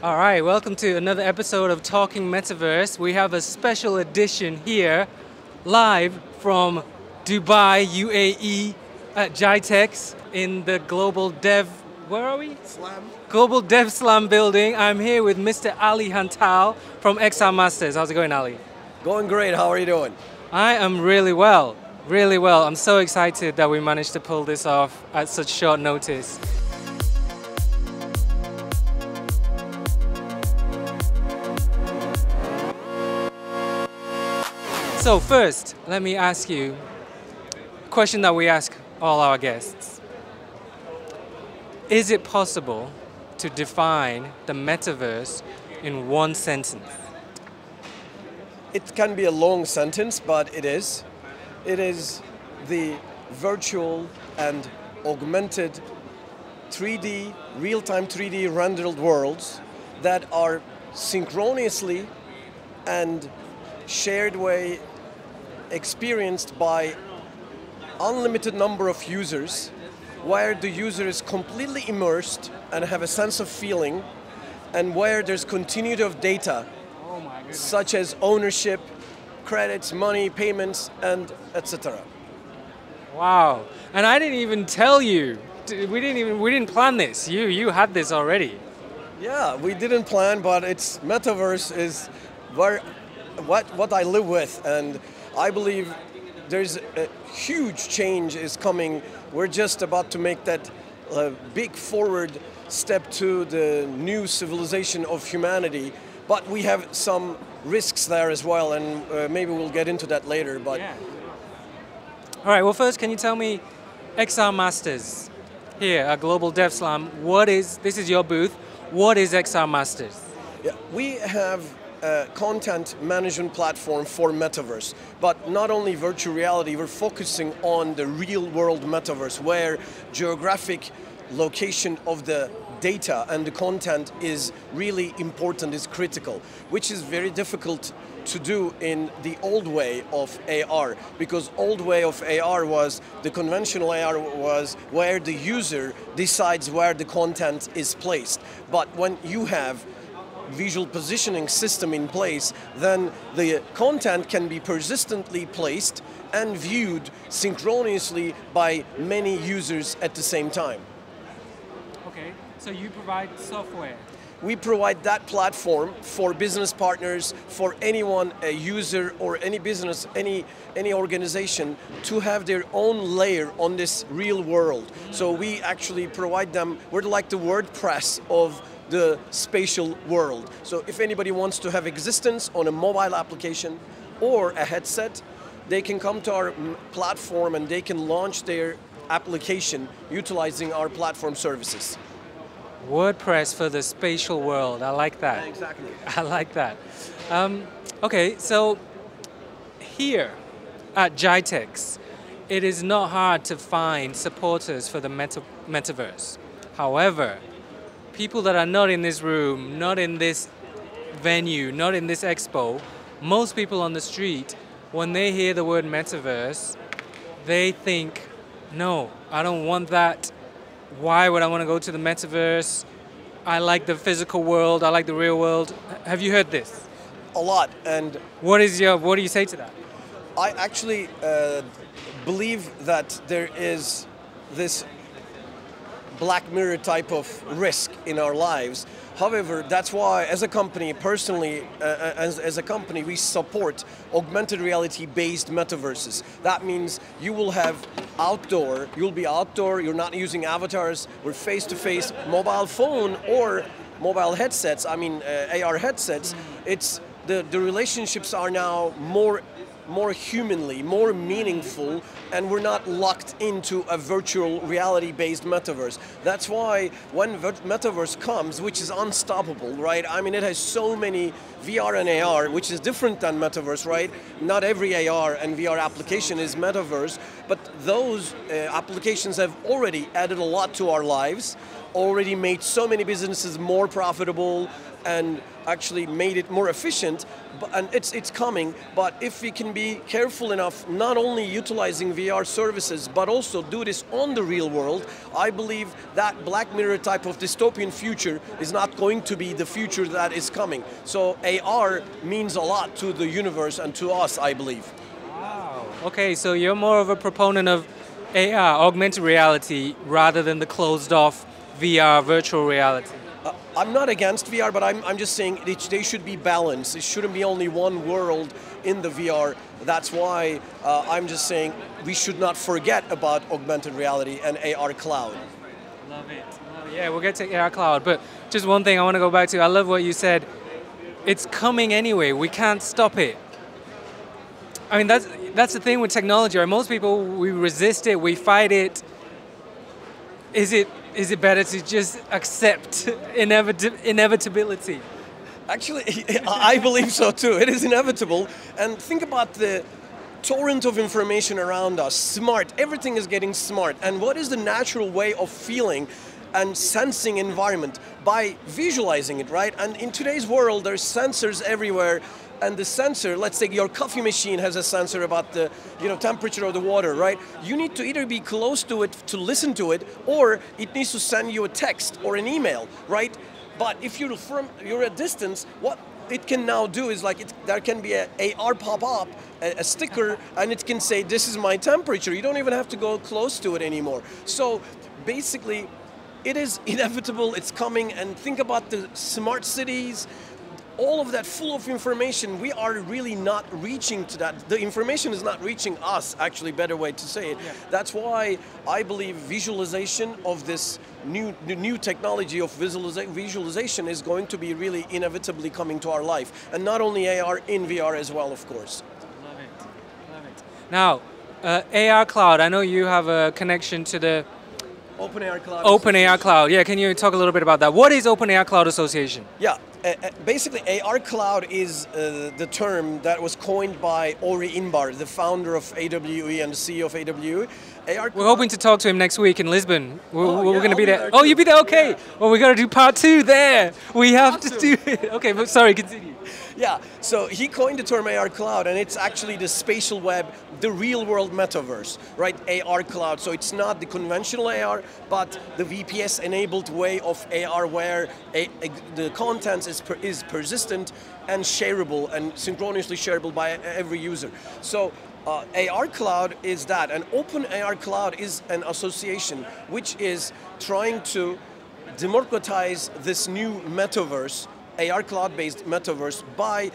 All right, welcome to another episode of Talking Metaverse. We have a special edition here, live from Dubai, UAE, at uh, GITEX in the Global Dev. Where are we? Slam. Global Dev Slam building. I'm here with Mr. Ali Hantal from XR Masters. How's it going, Ali? Going great. How are you doing? I am really well, really well. I'm so excited that we managed to pull this off at such short notice. So first, let me ask you a question that we ask all our guests. Is it possible to define the metaverse in one sentence? It can be a long sentence, but it is. It is the virtual and augmented 3D, real time 3D rendered worlds that are synchronously and shared way experienced by unlimited number of users where the user is completely immersed and have a sense of feeling and where there's continuity of data such as ownership credits money payments and etc Wow. And I didn't even tell you. We didn't even we didn't plan this. You you had this already. yeah we didn't plan but it's metaverse is where what what i live with and i believe there's a huge change is coming we're just about to make that uh, big forward step to the new civilization of humanity but we have some risks there as well and uh, maybe we'll get into that later but All right. Well, first, can you tell me XR Masters here at Global Dev Slam? What is this? Is your booth? What is XR Masters? Yeah, we have content management platform for metaverse, but not only virtual reality, we're focusing on the real world metaverse where geographic location of the data and the content is really important, is critical, which is very difficult to do in the old way of AR because old way of AR was the conventional AR was where the user decides where the content is placed. But when you have visual positioning system in place, then the content can be persistently placed and viewed synchronously by many users at the same time. Okay. So you provide software. We provide that platform for business partners, for anyone, a user or any business, any any organization to have their own layer on this real world. So we actually provide them, we're like the WordPress of the spatial world. So if anybody wants to have existence on a mobile application or a headset, they can come to our mm, platform and they can launch their application utilizing our platform services. WordPress for the spatial world. I like that. Exactly. I like that. Um, okay, so here at GITEX, it is not hard to find supporters for the meta- metaverse. However, people that are not in this room, not in this venue, not in this expo, most people on the street, when they hear the word metaverse, they think, no, I don't want that. Why would I want to go to the metaverse? I like the physical world, I like the real world. Have you heard this? A lot. And What is your what do you say to that? I actually uh, believe that there is this black mirror type of risk in our lives. However, that's why, as a company, personally, uh, as, as a company, we support augmented reality based metaverses. That means you will have outdoor, you'll be outdoor, you're not using avatars, we're face to face, mobile phone or mobile headsets, I mean uh, AR headsets. It's the, the relationships are now more more humanly, more meaningful, and we're not locked into a virtual reality based metaverse. That's why when metaverse comes, which is unstoppable, right? I mean, it has so many VR and AR, which is different than metaverse, right? Not every AR and VR application is metaverse, but those uh, applications have already added a lot to our lives already made so many businesses more profitable and actually made it more efficient and it's it's coming but if we can be careful enough not only utilizing VR services but also do this on the real world I believe that black mirror type of dystopian future is not going to be the future that is coming. So AR means a lot to the universe and to us I believe. Wow. Okay so you're more of a proponent of AR augmented reality rather than the closed off VR virtual reality uh, I'm not against VR, but I'm, I'm just saying it, they should be balanced. It shouldn't be only one world in the VR. That's why uh, I'm just saying we should not forget about augmented reality and AR cloud. Love it. Love it. Yeah, we'll get to AR cloud, but just one thing I want to go back to. I love what you said. It's coming anyway. We can't stop it. I mean, that's that's the thing with technology. Right? Most people we resist it, we fight it. Is it is it better to just accept inevit- inevitability? Actually, I believe so too. It is inevitable. And think about the torrent of information around us. Smart. Everything is getting smart. And what is the natural way of feeling and sensing environment? By visualizing it, right? And in today's world, there's sensors everywhere and the sensor, let's say your coffee machine has a sensor about the you know, temperature of the water, right? You need to either be close to it to listen to it, or it needs to send you a text or an email, right? But if you're from you're at distance, what it can now do is like it, there can be a AR pop up, a, a, sticker, and it can say this is my temperature. You don't even have to go close to it anymore. So basically, it is inevitable. It's coming. And think about the smart cities all of that full of information, we are really not reaching to that. The information is not reaching us, actually, better way to say it. Yeah. That's why I believe visualization of this new, new technology of visualization is going to be really inevitably coming to our life. And not only AR, in VR as well, of course. Love it, love it. Now, uh, AR Cloud, I know you have a connection to the OpenAR Cloud. OpenAR Cloud, yeah. Can you talk a little bit about that? What is OpenAR Cloud Association? Yeah, basically, AR Cloud is uh, the term that was coined by Ori Inbar, the founder of AWE and the CEO of AWE. AR we're hoping to talk to him next week in Lisbon. We're, oh, we're yeah, going to be there. there oh, you'll be there? Okay. Yeah. Well, we got to do part two there. We have awesome. to do it. Okay, but sorry, continue. Yeah, so he coined the term AR cloud, and it's actually the spatial web, the real world metaverse, right? AR cloud. So it's not the conventional AR, but the VPS enabled way of AR where a, a, the content is, per, is persistent and shareable and synchronously shareable by every user. So uh, AR Cloud is that, and Open AR Cloud is an association which is trying to democratize this new metaverse AR cloud-based metaverse by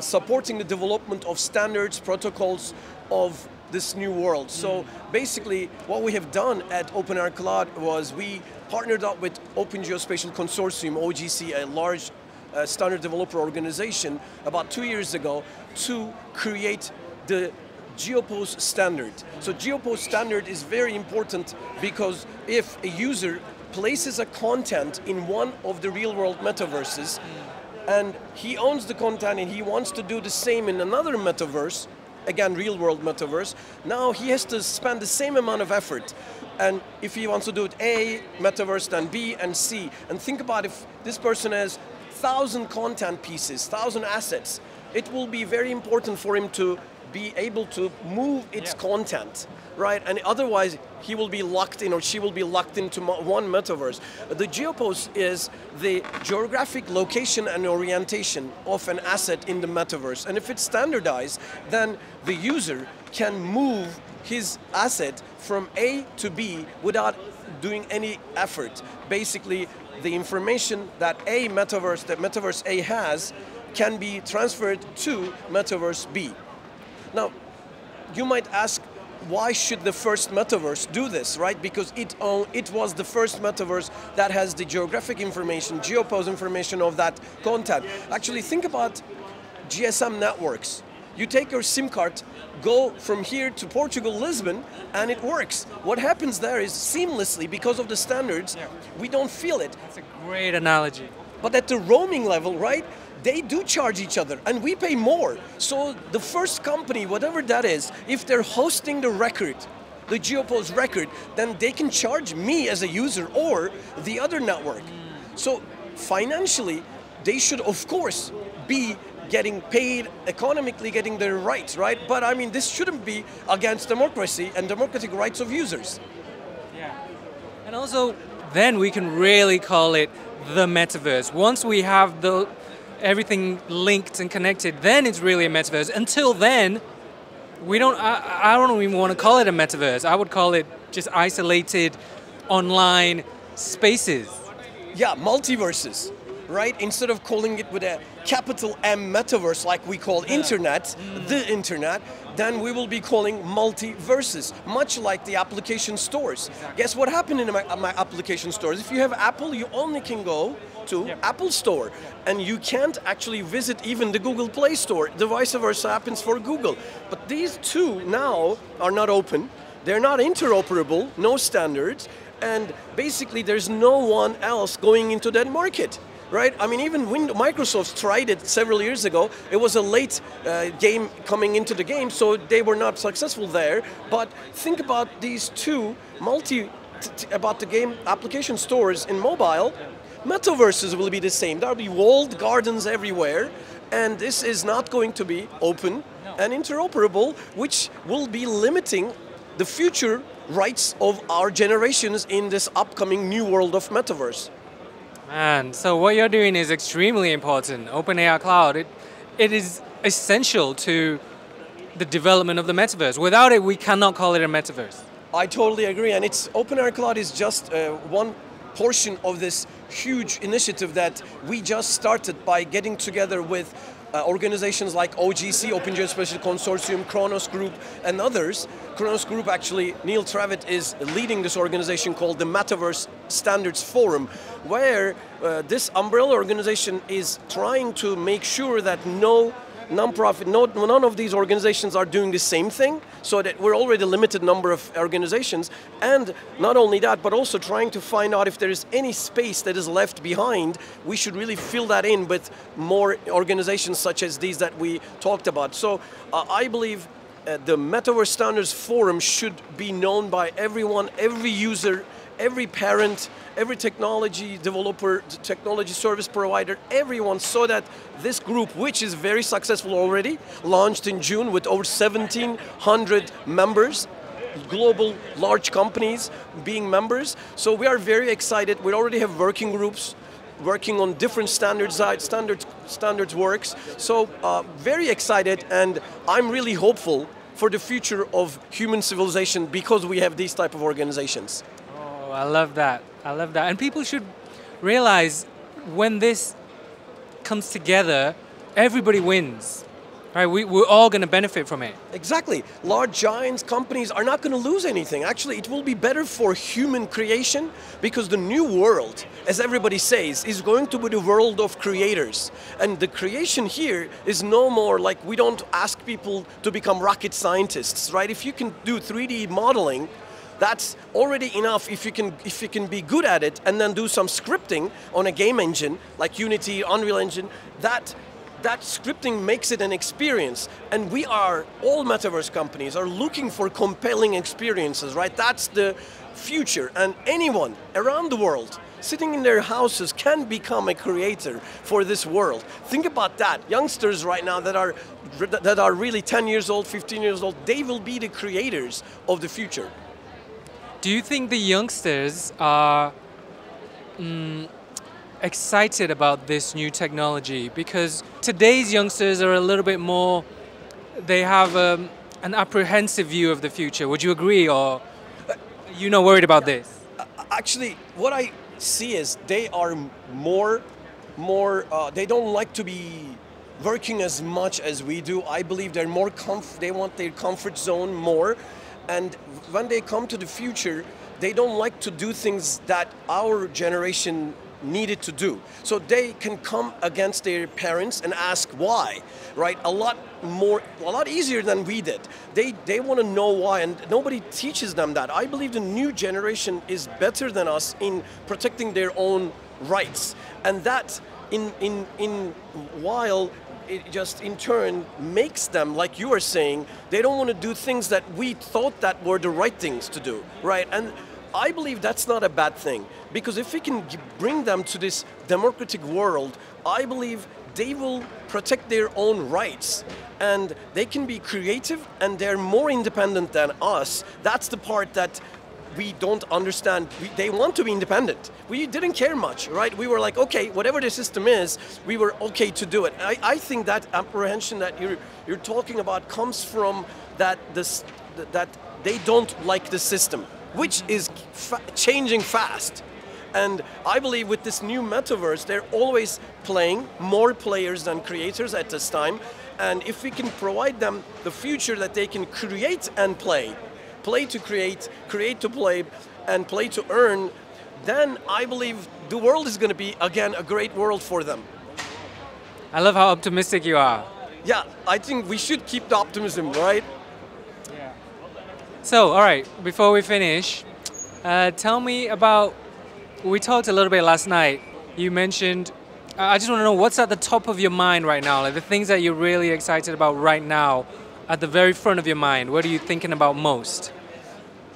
supporting the development of standards, protocols of this new world. So basically, what we have done at OpenAR Cloud was we partnered up with Open Geospatial Consortium, OGC, a large uh, standard developer organization, about two years ago to create the GeoPose standard. So GeoPose standard is very important because if a user places a content in one of the real world metaverses, and he owns the content and he wants to do the same in another metaverse, again, real world metaverse, now he has to spend the same amount of effort. And if he wants to do it A, metaverse, then B and C, and think about if this person has thousand content pieces, thousand assets, it will be very important for him to be able to move its yeah. content, right? And otherwise, he will be locked in or she will be locked into one metaverse. The geopose is the geographic location and orientation of an asset in the metaverse. And if it's standardized, then the user can move his asset from A to B without doing any effort. Basically, the information that A metaverse, that metaverse A has, can be transferred to metaverse B. Now, you might ask, why should the first metaverse do this, right? Because it, own, it was the first metaverse that has the geographic information, geopose information of that content. Actually, think about GSM networks. You take your SIM card, go from here to Portugal, Lisbon, and it works. What happens there is seamlessly, because of the standards, yeah. we don't feel it. That's a great analogy. But at the roaming level, right, they do charge each other and we pay more. So the first company, whatever that is, if they're hosting the record the GeoPose record, then they can charge me as a user or the other network. So financially, they should of course be getting paid economically getting their rights right but i mean this shouldn't be against democracy and democratic rights of users yeah and also then we can really call it the metaverse once we have the everything linked and connected then it's really a metaverse. Until then we don't I, I don't even want to call it a metaverse. I would call it just isolated online spaces. Yeah multiverses right? Instead of calling it with a capital M metaverse like we call internet, mm. the internet, then we will be calling multiverses, much like the application stores. Exactly. Guess what happened in my, my, application stores? If you have Apple, you only can go to yep. Apple Store, and you can't actually visit even the Google Play Store. The vice versa happens for Google. But these two now are not open. They're not interoperable, no standards, and basically there's no one else going into that market right? I mean, even when Microsoft tried it several years ago. It was a late uh, game coming into the game, so they were not successful there. But think about these two multi about the game application stores in mobile. Metaverses will be the same. There'll be walled gardens everywhere, and this is not going to be open and interoperable, which will be limiting the future rights of our generations in this upcoming new world of metaverse. Man, so what you're doing is extremely important. OpenAR Cloud, it, it is essential to the development of the metaverse. Without it, we cannot call it a metaverse. I totally agree, and it's OpenAR Cloud is just uh, one portion of this huge initiative that we just started by getting together with uh, organizations like OGC, Open Geospatial Consortium, Khronos Group, and others. Khronos Group actually, Neil Trevett is leading this organization called the Metaverse Standards Forum, where uh, this umbrella organization is trying to make sure that no nonprofit, no, none of these organizations are doing the same thing, so that we're already a limited number of organizations, and not only that, but also trying to find out if there is any space that is left behind, we should really fill that in with more organizations such as these that we talked about. So uh, I believe uh, the Metaverse Standards Forum should be known by everyone, every user, every parent, every technology developer, technology service provider, everyone, saw that this group, which is very successful already, launched in June with over 1,700 members, global large companies being members. So we are very excited. We already have working groups working on different standards, standards, standards works. So uh, very excited, and I'm really hopeful for the future of human civilization because we have these type of organizations. Oh, I love that. I love that. And people should realize when this comes together, everybody wins. Right, we, we're all going to benefit from it. Exactly. Large giants, companies are not going to lose anything. Actually, it will be better for human creation because the new world, as everybody says, is going to be the world of creators. And the creation here is no more like we don't ask people to become rocket scientists, right? If you can do 3D modeling, that's already enough if you can if you can be good at it and then do some scripting on a game engine like Unity, Unreal Engine, that that scripting makes it an experience. And we are all metaverse companies are looking for compelling experiences right? That's the future. And anyone around the world sitting in their houses can become a creator for this world. Think about that. Youngsters right now that are that are really 10 years old 15 years old they will be the creators of the future do you think the youngsters are mm, excited about this new technology? Because today's youngsters are a little bit more, they have um, an apprehensive view of the future. Would you agree, or you not worried about this? Actually, what I see is they are more, more. Uh, they don't like to be working as much as we do. I believe they're more comf- They want their comfort zone more and when they come to the future, they don't like to do things that our generation needed to do. So they can come against their parents and ask why, right? A lot more, a lot easier than we did. They, they want to know why, and nobody teaches them that. I believe the new generation is better than us in protecting their own rights. And that in in in while it just in turn makes them like you are saying they don't want to do things that we thought that were the right things to do right? And i believe that's not a bad thing because if we can bring them to this democratic world i believe they will protect their own rights and they can be creative and they're more independent than us. That's the part that we don't understand. We, they want to be independent. We didn't care much, right? We were like, okay, whatever the system is, we were okay to do it. I, I think that apprehension that you're you're talking about comes from that this that they don't like the system, which is fa changing fast. And I believe with this new metaverse, they're always playing more players than creators at this time. And if we can provide them the future that they can create and play, play to create, create to play, and play to earn, then I believe the world is going to be, again, a great world for them. I love how optimistic you are. Yeah, I think we should keep the optimism, right? Yeah. So, all right, before we finish, uh, tell me about. We talked a little bit last night. You mentioned. I just want to know what's at the top of your mind right now, like the things that you're really excited about right now, at the very front of your mind. What are you thinking about most?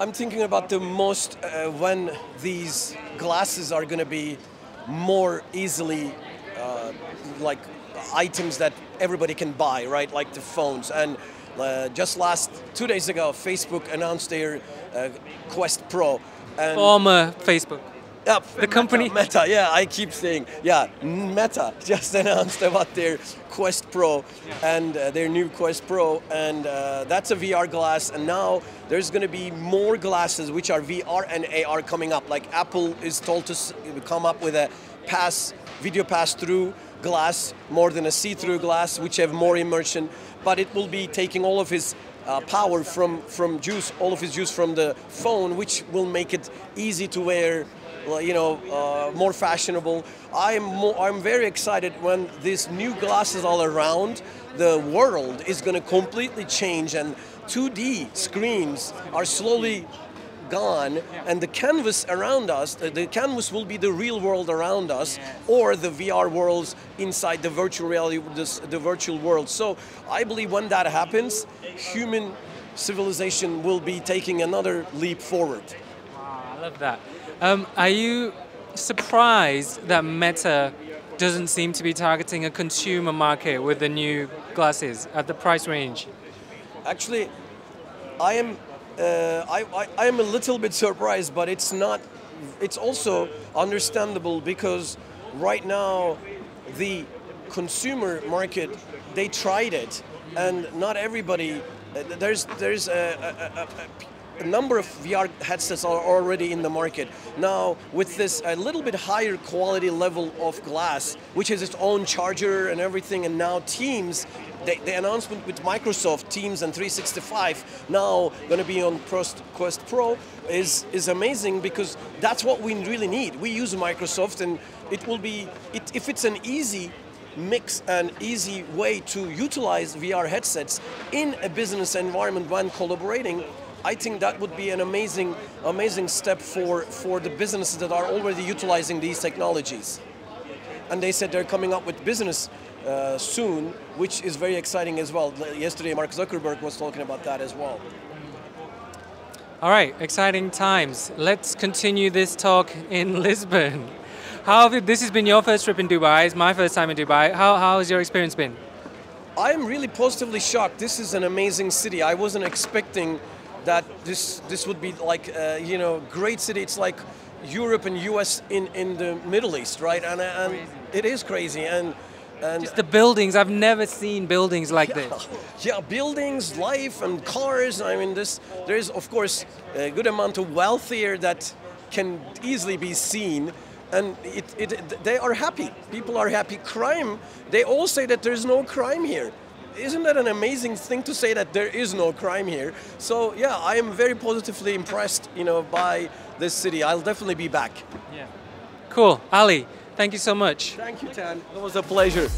I'm thinking about the most uh, when these glasses are going to be more easily uh, like items that everybody can buy, right? Like the phones. And uh, just last two days ago, Facebook announced their uh, Quest Pro. And Former Facebook. Yeah, the company. Meta, yeah, I keep saying, yeah, Meta just announced about their Quest Pro and uh, their new Quest Pro, and uh, that's a VR glass. And now there's going to be more glasses which are VR and AR coming up. Like Apple is told to come up with a pass, video pass through glass more than a see-through glass, which have more immersion. But it will be taking all of his uh, power from from juice, all of his juice from the phone, which will make it easy to wear you know, uh, more fashionable. I'm more, I'm very excited when these new glasses all around the world is going to completely change and 2D screens are slowly gone and the canvas around us the canvas will be the real world around us or the VR worlds inside the virtual reality the virtual world. So I believe when that happens human civilization will be taking another leap forward. Wow, I love that um, are you surprised that Meta doesn't seem to be targeting a consumer market with the new glasses at the price range? Actually, I am uh, I, I, I am a little bit surprised, but it's not. It's also understandable because right now the consumer market they tried it, and not everybody. Uh, there's there's a, a, a, a number of VR headsets are already in the market. Now, with this a little bit higher quality level of glass, which has its own charger and everything, and now Teams, the, the announcement with Microsoft Teams and 365 now going to be on Quest Pro is, is amazing because that's what we really need. We use Microsoft and it will be, it, if it's an easy mix and easy way to utilize VR headsets in a business environment when collaborating, I think that would be an amazing, amazing step for, for the businesses that are already utilizing these technologies. And they said they're coming up with business uh, soon, which is very exciting as well. Yesterday, Mark Zuckerberg was talking about that as well. All right, exciting times. Let's continue this talk in Lisbon. How have you, this has been your first trip in Dubai. It's my first time in Dubai. How, how has your experience been? I'm really positively shocked. This is an amazing city. I wasn't expecting that this this would be like uh, you know great city. It's like Europe and US in in the Middle East, right? And and it is crazy and. And Just the buildings, I've never seen buildings like yeah, this. Yeah, buildings, life, and cars. I mean, this there is, of course, a good amount of wealth here that can easily be seen and it, it, they are happy. People are happy. Crime, they all say that there's no crime here isn't that an amazing thing to say that there is no crime here? So yeah, I am very positively impressed, you know, by this city. I'll definitely be back. Yeah. Cool, Ali. Thank you so much. Thank you, Tan. It was a pleasure.